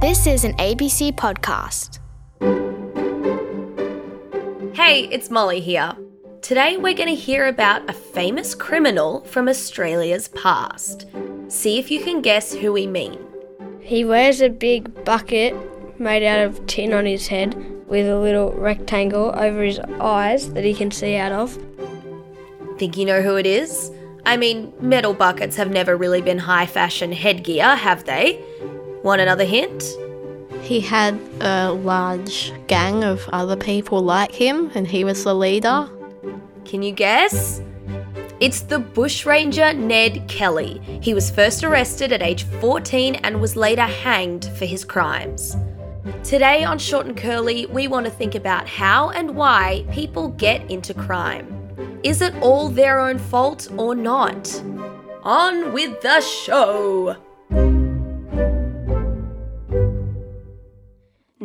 This is an ABC podcast. Hey, it's Molly here. Today we're going to hear about a famous criminal from Australia's past. See if you can guess who we mean. He wears a big bucket made out of tin on his head with a little rectangle over his eyes that he can see out of. Think you know who it is? I mean, metal buckets have never really been high fashion headgear, have they? Want another hint? He had a large gang of other people like him, and he was the leader. Can you guess? It's the bushranger Ned Kelly. He was first arrested at age 14 and was later hanged for his crimes. Today on Short and Curly, we want to think about how and why people get into crime. Is it all their own fault or not? On with the show!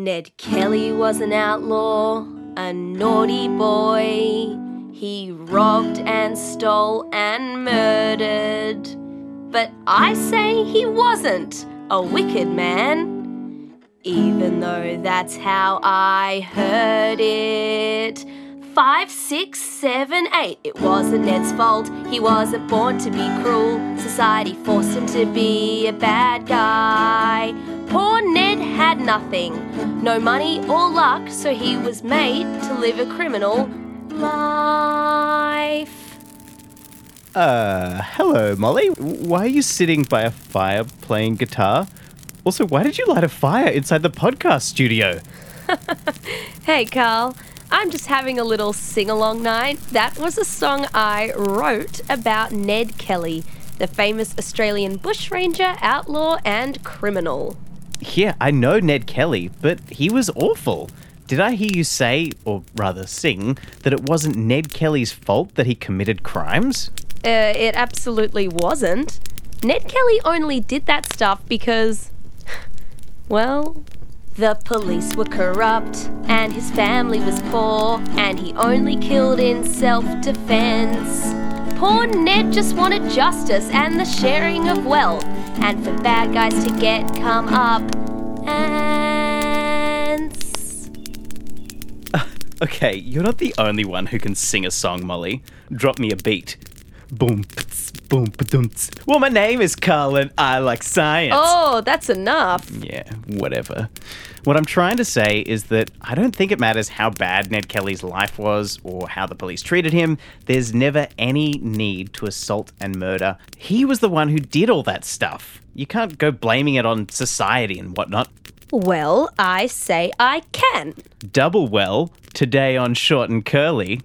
Ned Kelly was an outlaw, a naughty boy. He robbed and stole and murdered. But I say he wasn't a wicked man, even though that's how I heard it. Five, six, seven, eight. It wasn't Ned's fault. He wasn't born to be cruel. Society forced him to be a bad guy. Had nothing. No money or luck, so he was made to live a criminal life. Uh, hello, Molly. Why are you sitting by a fire playing guitar? Also, why did you light a fire inside the podcast studio? Hey, Carl. I'm just having a little sing along night. That was a song I wrote about Ned Kelly, the famous Australian bushranger, outlaw, and criminal. Yeah, I know Ned Kelly, but he was awful. Did I hear you say, or rather sing, that it wasn't Ned Kelly's fault that he committed crimes? Uh, it absolutely wasn't. Ned Kelly only did that stuff because, well, the police were corrupt and his family was poor and he only killed in self defense. Poor Ned just wanted justice and the sharing of wealth and for bad guys to get come up and. Okay, you're not the only one who can sing a song, Molly. Drop me a beat. Boom, pts, boom, ts. Well, my name is Carl and I like science. Oh, that's enough. Yeah, whatever. What I'm trying to say is that I don't think it matters how bad Ned Kelly's life was or how the police treated him. There's never any need to assault and murder. He was the one who did all that stuff. You can't go blaming it on society and whatnot. Well, I say I can. Double well, today on Short and Curly.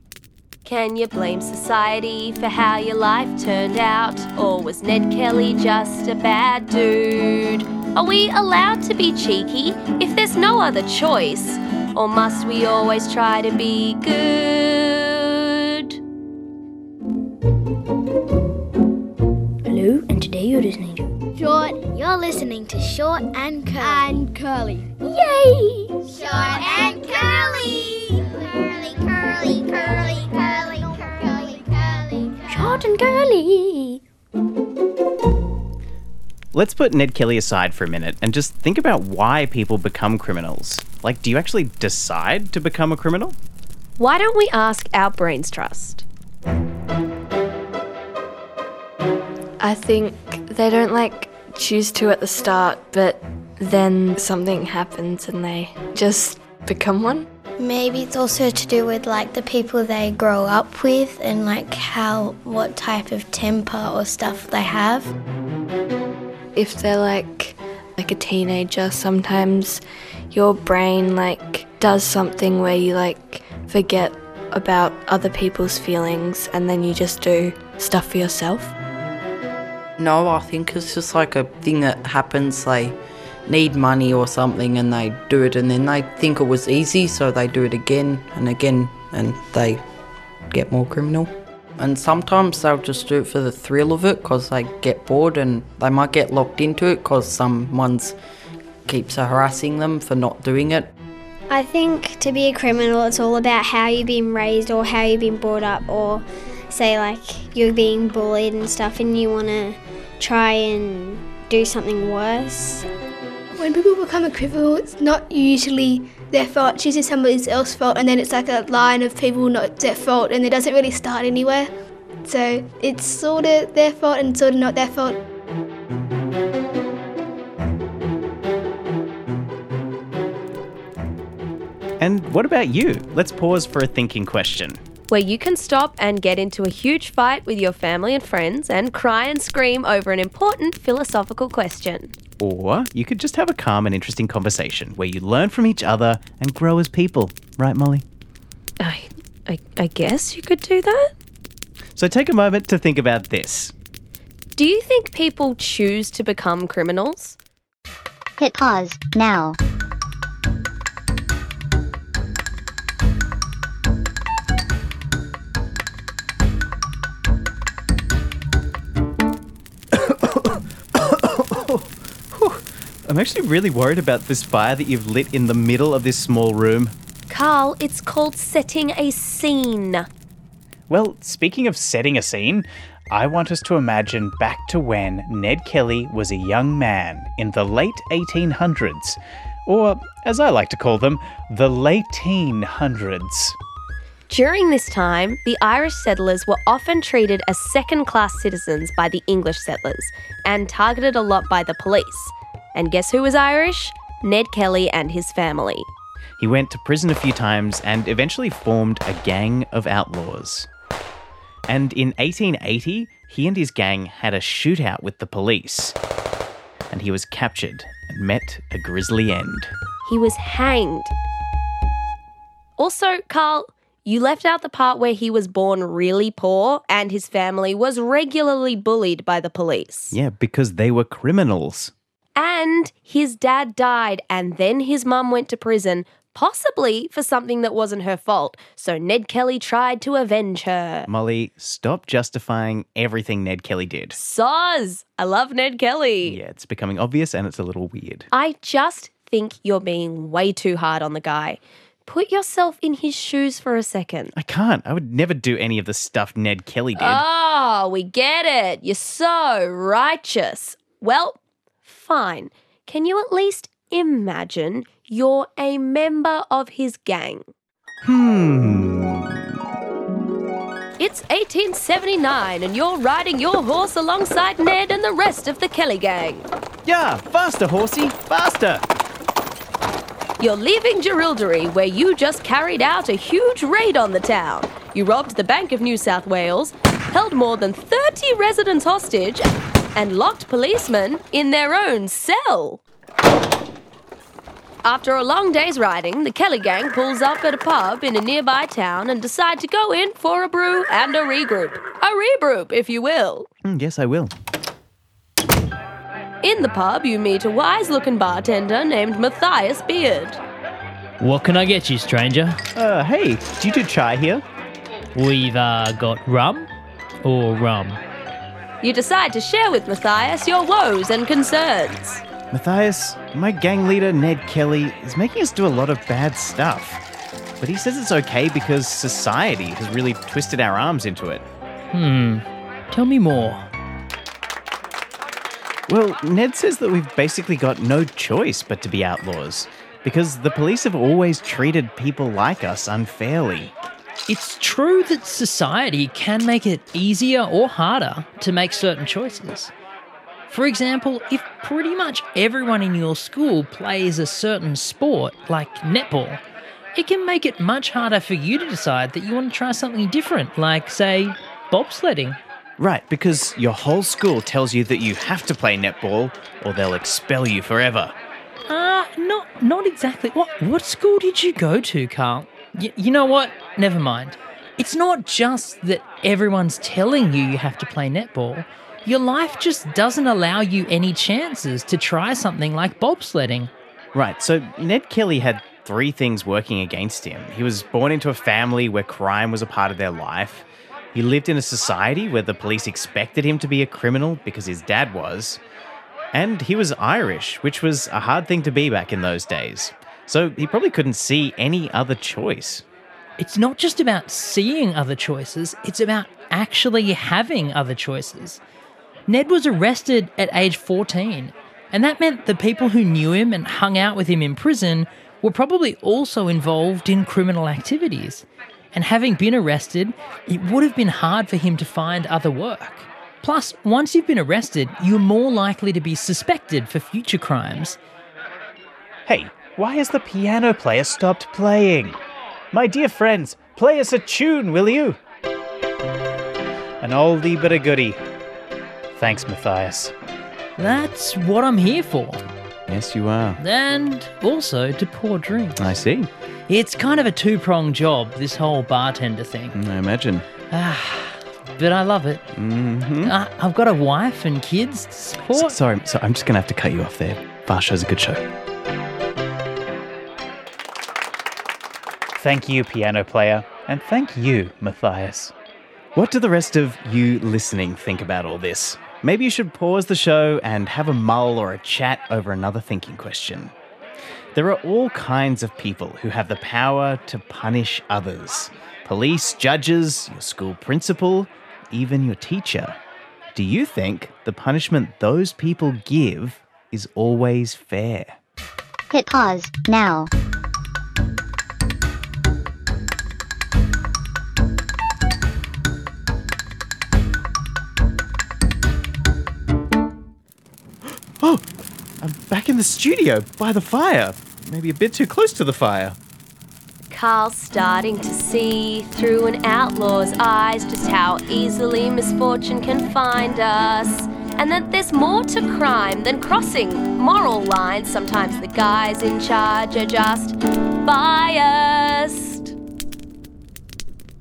Can you blame society for how your life turned out? Or was Ned Kelly just a bad dude? Are we allowed to be cheeky if there's no other choice? Or must we always try to be good? Hello, and today you're listening to Short, you're listening to Short and Curly. and Curly. Yay! Short and Curly! Curly, curly, curly, curly, curly, curly. Short and Curly. Let's put Ned Kelly aside for a minute and just think about why people become criminals. Like, do you actually decide to become a criminal? Why don't we ask our brains trust? I think they don't like choose to at the start, but then something happens and they just become one. Maybe it's also to do with like the people they grow up with and like how what type of temper or stuff they have. If they're like like a teenager, sometimes your brain like does something where you like forget about other people's feelings and then you just do stuff for yourself. No, I think it's just like a thing that happens. They need money or something and they do it, and then they think it was easy, so they do it again and again, and they get more criminal. And sometimes they'll just do it for the thrill of it because they get bored and they might get locked into it because someone's keeps harassing them for not doing it. I think to be a criminal, it's all about how you've been raised or how you've been brought up, or say, like, you're being bullied and stuff, and you want to try and do something worse. when people become a criminal, it's not usually their fault. It's usually somebody else's fault, and then it's like a line of people not their fault, and it doesn't really start anywhere. So it's sort of their fault and sort of not their fault. And what about you? Let's pause for a thinking question. Where you can stop and get into a huge fight with your family and friends and cry and scream over an important philosophical question. Or you could just have a calm and interesting conversation where you learn from each other and grow as people. Right, Molly? I, I, I guess you could do that. So take a moment to think about this. Do you think people choose to become criminals? Hit pause now. I'm actually really worried about this fire that you've lit in the middle of this small room. Carl, it's called setting a scene. Well, speaking of setting a scene, I want us to imagine back to when Ned Kelly was a young man in the late 1800s, or as I like to call them, the late teen hundreds. During this time, the Irish settlers were often treated as second class citizens by the English settlers and targeted a lot by the police. And guess who was Irish? Ned Kelly and his family. He went to prison a few times and eventually formed a gang of outlaws. And in 1880, he and his gang had a shootout with the police. And he was captured and met a grisly end. He was hanged. Also, Carl, you left out the part where he was born really poor and his family was regularly bullied by the police. Yeah, because they were criminals. And his dad died, and then his mum went to prison, possibly for something that wasn't her fault. So Ned Kelly tried to avenge her. Molly, stop justifying everything Ned Kelly did. Soz! I love Ned Kelly. Yeah, it's becoming obvious and it's a little weird. I just think you're being way too hard on the guy. Put yourself in his shoes for a second. I can't. I would never do any of the stuff Ned Kelly did. Oh, we get it. You're so righteous. Well, fine. Can you at least imagine you're a member of his gang? Hmm. It's 1879 and you're riding your horse alongside Ned and the rest of the Kelly gang. Yeah, faster, horsey, faster. You're leaving Jerilderie, where you just carried out a huge raid on the town. You robbed the Bank of New South Wales, held more than 30 residents hostage, and locked policemen in their own cell. After a long day's riding, the Kelly gang pulls up at a pub in a nearby town and decide to go in for a brew and a regroup. A regroup, if you will. Mm, yes, I will. In the pub, you meet a wise looking bartender named Matthias Beard. What can I get you, stranger? Uh, hey, do you do chai here? We've uh, got rum or rum. You decide to share with Matthias your woes and concerns. Matthias, my gang leader Ned Kelly is making us do a lot of bad stuff. But he says it's okay because society has really twisted our arms into it. Hmm. Tell me more. Well, Ned says that we've basically got no choice but to be outlaws because the police have always treated people like us unfairly. It's true that society can make it easier or harder to make certain choices. For example, if pretty much everyone in your school plays a certain sport, like netball, it can make it much harder for you to decide that you want to try something different, like, say, bobsledding. Right, because your whole school tells you that you have to play netball or they'll expel you forever. Uh, not not exactly. What what school did you go to, Carl? Y- you know what? Never mind. It's not just that everyone's telling you you have to play netball. Your life just doesn't allow you any chances to try something like bobsledding. Right, so Ned Kelly had three things working against him. He was born into a family where crime was a part of their life. He lived in a society where the police expected him to be a criminal because his dad was. And he was Irish, which was a hard thing to be back in those days. So he probably couldn't see any other choice. It's not just about seeing other choices, it's about actually having other choices. Ned was arrested at age 14, And that meant the people who knew him and hung out with him in prison were probably also involved in criminal activities. And having been arrested, it would have been hard for him to find other work. Plus, once you've been arrested, you're more likely to be suspected for future crimes. Hey, why has the piano player stopped playing? My dear friends, play us a tune, will you? An oldie but a goodie. Thanks, Matthias. That's what I'm here for. Yes, you are. And also to pour drinks. I see. It's kind of a two pronged job, this whole bartender thing. I imagine. Ah, But I love it. Mm-hmm. Uh, I've got a wife and kids to support. sorry, so I'm just going to have to cut you off there. Fast Show's a good show. Thank you, piano player. And thank you, Matthias. What do the rest of you listening think about all this? Maybe you should pause the show and have a mull or a chat over another thinking question. There are all kinds of people who have the power to punish others police, judges, your school principal, even your teacher. Do you think the punishment those people give is always fair? Hit pause now. Back in the studio by the fire. Maybe a bit too close to the fire. Carl's starting to see through an outlaw's eyes just how easily misfortune can find us. And that there's more to crime than crossing moral lines. Sometimes the guys in charge are just biased.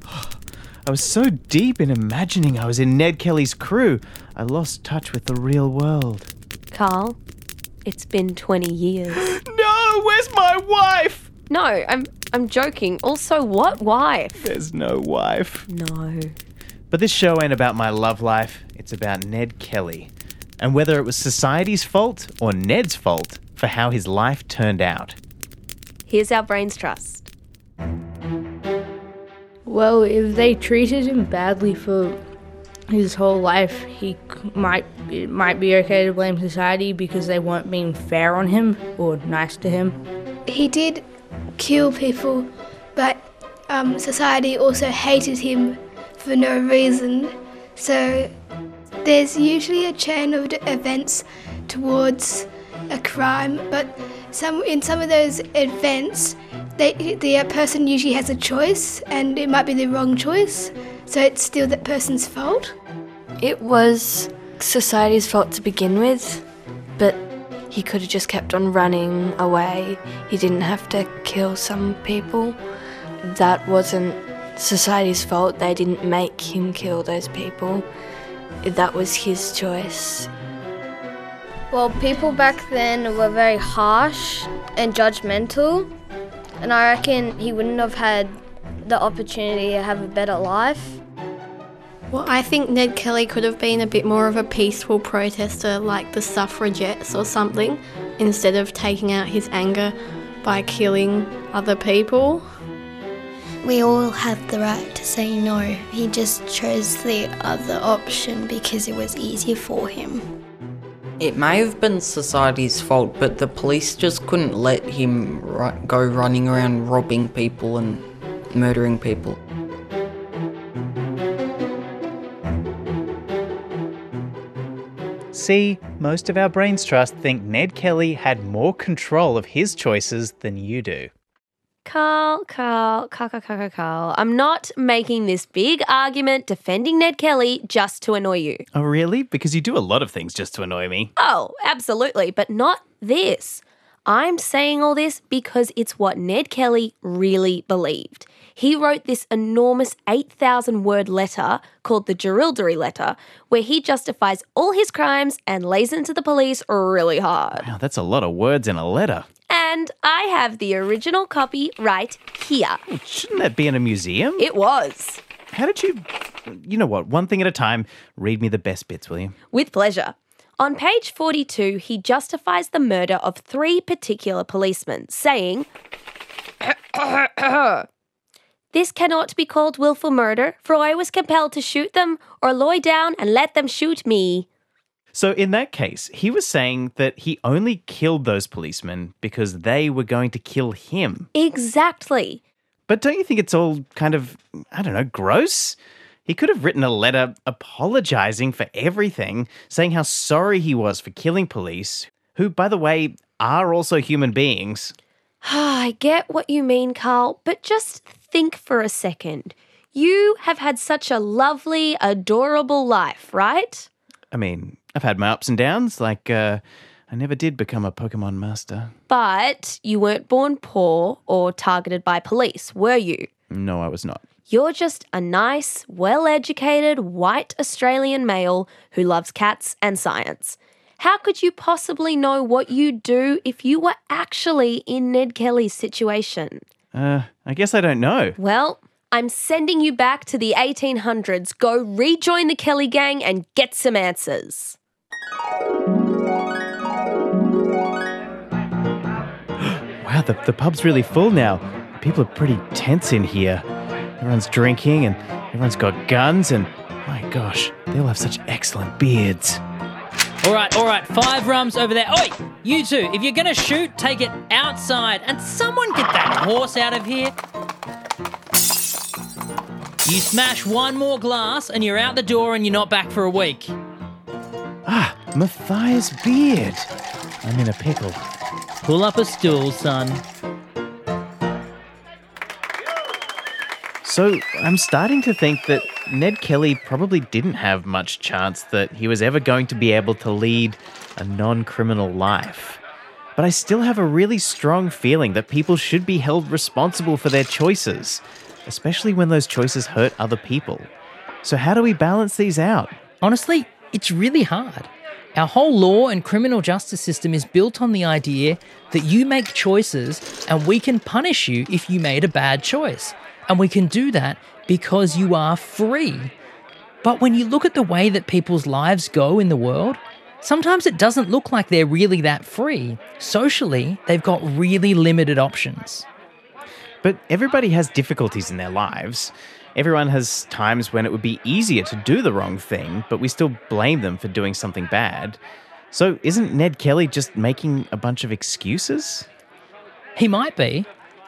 I was so deep in imagining I was in Ned Kelly's crew, I lost touch with the real world. Carl, it's been 20 years. No, where's my wife? No, I'm I'm joking. Also, what wife? There's no wife. No. But this show ain't about my love life, it's about Ned Kelly. And whether it was society's fault or Ned's fault for how his life turned out. Here's our brains trust. Well, if they treated him badly for his whole life, he might it might be okay to blame society because they weren't being fair on him or nice to him. He did kill people, but um, society also hated him for no reason. So there's usually a chain of events towards a crime, but some in some of those events, they, the person usually has a choice, and it might be the wrong choice. So it's still that person's fault. It was society's fault to begin with, but he could have just kept on running away. He didn't have to kill some people. That wasn't society's fault. They didn't make him kill those people. That was his choice. Well, people back then were very harsh and judgmental, and I reckon he wouldn't have had the opportunity to have a better life. Well, I think Ned Kelly could have been a bit more of a peaceful protester like the suffragettes or something, instead of taking out his anger by killing other people. We all have the right to say no. He just chose the other option because it was easier for him. It may have been society's fault, but the police just couldn't let him ru- go running around robbing people and murdering people. See, most of our brains trust think Ned Kelly had more control of his choices than you do. Carl, Carl, Carl, Carl, Carl, Carl, Carl. I'm not making this big argument defending Ned Kelly just to annoy you. Oh, really? Because you do a lot of things just to annoy me. Oh, absolutely, but not this. I'm saying all this because it's what Ned Kelly really believed. He wrote this enormous 8,000 word letter called the Jerilderie Letter, where he justifies all his crimes and lays into the police really hard. Wow, that's a lot of words in a letter. And I have the original copy right here. Oh, shouldn't that be in a museum? It was. How did you. You know what? One thing at a time. Read me the best bits, will you? With pleasure. On page 42, he justifies the murder of three particular policemen, saying, This cannot be called willful murder, for I was compelled to shoot them or lie down and let them shoot me. So, in that case, he was saying that he only killed those policemen because they were going to kill him. Exactly. But don't you think it's all kind of, I don't know, gross? He could have written a letter apologizing for everything, saying how sorry he was for killing police, who, by the way, are also human beings. I get what you mean, Carl, but just think for a second. You have had such a lovely, adorable life, right? I mean, I've had my ups and downs, like, uh, I never did become a Pokemon master. But you weren't born poor or targeted by police, were you? No, I was not. You're just a nice, well educated, white Australian male who loves cats and science. How could you possibly know what you'd do if you were actually in Ned Kelly's situation? Uh, I guess I don't know. Well, I'm sending you back to the 1800s. Go rejoin the Kelly gang and get some answers. Wow, the, the pub's really full now. People are pretty tense in here. Everyone's drinking and everyone's got guns, and my gosh, they all have such excellent beards. All right, all right, five rums over there. Oi, you two, if you're gonna shoot, take it outside and someone get that horse out of here. You smash one more glass and you're out the door and you're not back for a week. Ah, Matthias Beard. I'm in a pickle. Pull up a stool, son. So I'm starting to think that Ned Kelly probably didn't have much chance that he was ever going to be able to lead a non criminal life. But I still have a really strong feeling that people should be held responsible for their choices, especially when those choices hurt other people. So, how do we balance these out? Honestly, it's really hard. Our whole law and criminal justice system is built on the idea that you make choices and we can punish you if you made a bad choice. And we can do that because you are free. But when you look at the way that people's lives go in the world, sometimes it doesn't look like they're really that free. Socially, they've got really limited options. But everybody has difficulties in their lives. Everyone has times when it would be easier to do the wrong thing, but we still blame them for doing something bad. So isn't Ned Kelly just making a bunch of excuses? He might be.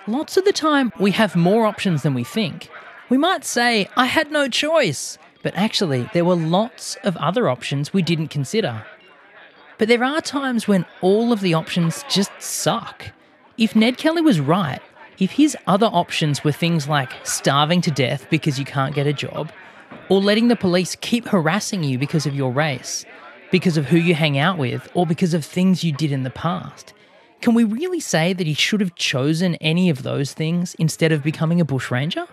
Lots of the time, we have more options than we think. We might say, I had no choice, but actually, there were lots of other options we didn't consider. But there are times when all of the options just suck. If Ned Kelly was right, if his other options were things like starving to death because you can't get a job, or letting the police keep harassing you because of your race, because of who you hang out with, or because of things you did in the past, can we really say that he should have chosen any of those things instead of becoming a bushranger?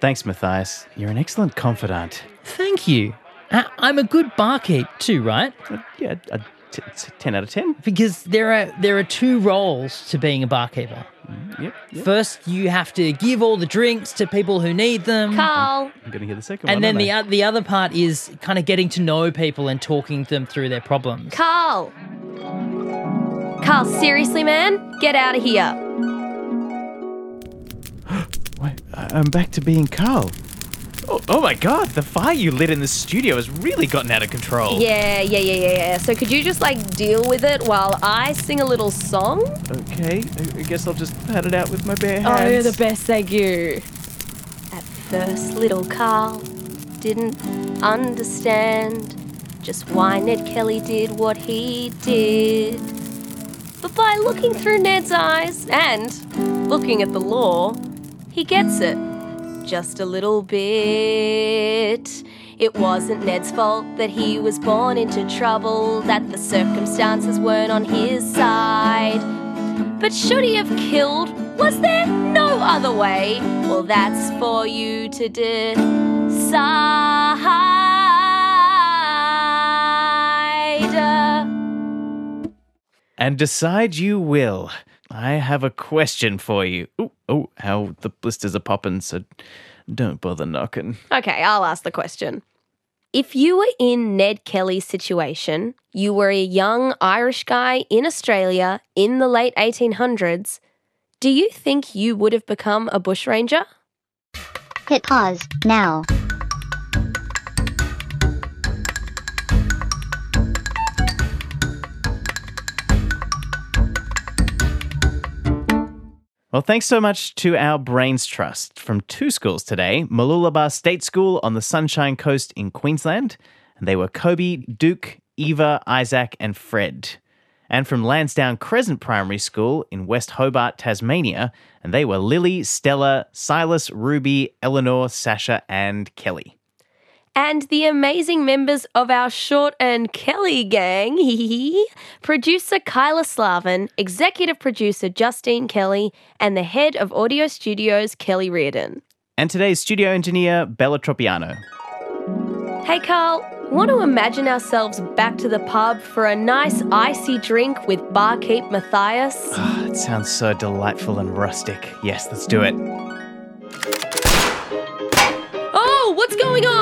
Thanks, Matthias. You're an excellent confidant. Thank you. I- I'm a good barkeep too, right? Uh, yeah, a t- t- 10 out of 10. Because there are there are two roles to being a barkeeper. Mm, yep. yep. First, you have to give all the drinks to people who need them. Carl. I'm going to hear the second And one. then the, I? o- the other part is kind of getting to know people and talking them through their problems. Carl. Carl, seriously, man? Get out of here. Wait, I- I'm back to being Carl. Oh, oh my god, the fire you lit in the studio has really gotten out of control. Yeah, yeah, yeah, yeah, yeah. So could you just like deal with it while I sing a little song? Okay, I I guess I'll just pat it out with my bare hands. Oh, you're the best, thank you. At first, little Carl didn't understand just why Ned Kelly did what he did. But by looking through Ned's eyes and looking at the law, he gets it. Just a little bit. It wasn't Ned's fault that he was born into trouble, that the circumstances weren't on his side. But should he have killed? Was there no other way? Well, that's for you to decide. And decide you will. I have a question for you. Ooh, oh, how the blisters are popping, so don't bother knocking. Okay, I'll ask the question. If you were in Ned Kelly's situation, you were a young Irish guy in Australia in the late 1800s, do you think you would have become a bushranger? Hit pause now. Well, thanks so much to our Brains Trust from two schools today Mooloolaba State School on the Sunshine Coast in Queensland. And they were Kobe, Duke, Eva, Isaac, and Fred. And from Lansdowne Crescent Primary School in West Hobart, Tasmania. And they were Lily, Stella, Silas, Ruby, Eleanor, Sasha, and Kelly. And the amazing members of our Short and Kelly gang producer Kyla Slavin, executive producer Justine Kelly, and the head of audio studios Kelly Reardon. And today's studio engineer, Bella Tropiano. Hey, Carl, want to imagine ourselves back to the pub for a nice icy drink with barkeep Matthias? Ah, it sounds so delightful and rustic. Yes, let's do it.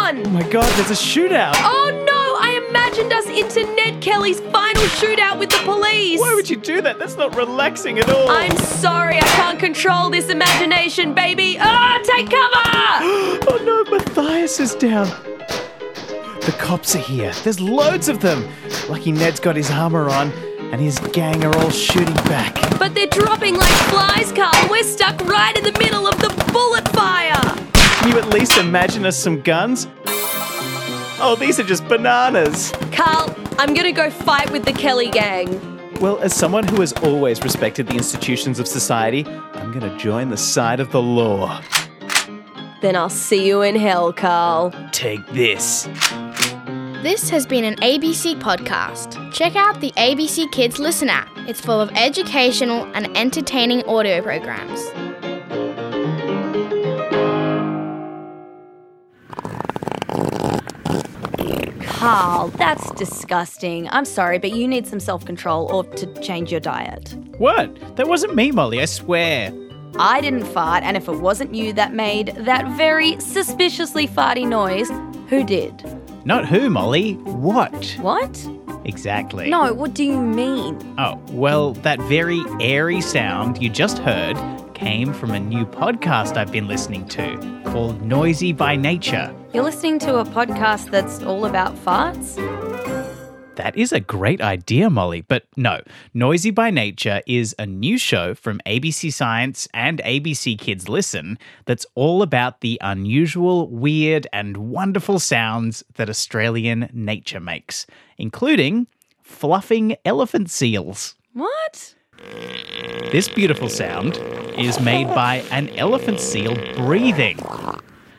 On? Oh my god, there's a shootout! Oh no, I imagined us into Ned Kelly's final shootout with the police. Why would you do that? That's not relaxing at all. I'm sorry, I can't control this imagination, baby. Ah, take cover! oh no, Matthias is down. The cops are here. There's loads of them. Lucky Ned's got his armor on, and his gang are all shooting back. But they're dropping like flies, Carl. We're stuck right in the middle of the bullet fire. Can you at least imagine us some guns? Oh, these are just bananas. Carl, I'm gonna go fight with the Kelly gang. Well, as someone who has always respected the institutions of society, I'm going to join the side of the law. Then I'll see you in hell, Carl. Take this. This has been an ABC podcast. Check out the ABC Kids Listen app. It's full of educational and entertaining audio programs. Carl, that's disgusting. I'm sorry, but you need some self control or to change your diet. What? That wasn't me, Molly, I swear. I didn't fart, and if it wasn't you that made that very suspiciously farty noise, who did? Not who, Molly. What? What? Exactly. No, what do you mean? Oh, well, that very airy sound you just heard came from a new podcast I've been listening to called Noisy by Nature. You're listening to a podcast that's all about farts? That is a great idea, Molly. But no, Noisy by Nature is a new show from ABC Science and ABC Kids Listen that's all about the unusual, weird, and wonderful sounds that Australian nature makes, including fluffing elephant seals. What? This beautiful sound is made by an elephant seal breathing.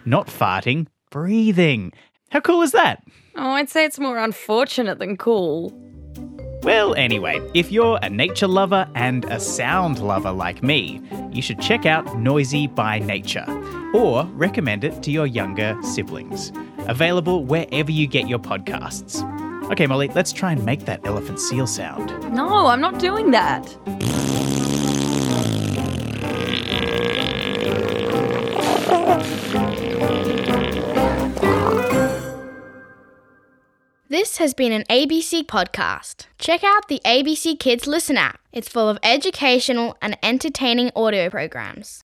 Not farting, breathing. How cool is that? Oh, I'd say it's more unfortunate than cool. Well, anyway, if you're a nature lover and a sound lover like me, you should check out Noisy by Nature or recommend it to your younger siblings. Available wherever you get your podcasts. Okay, Molly, let's try and make that elephant seal sound. No, I'm not doing that. Has been an ABC podcast. Check out the ABC Kids Listen app. It's full of educational and entertaining audio programs.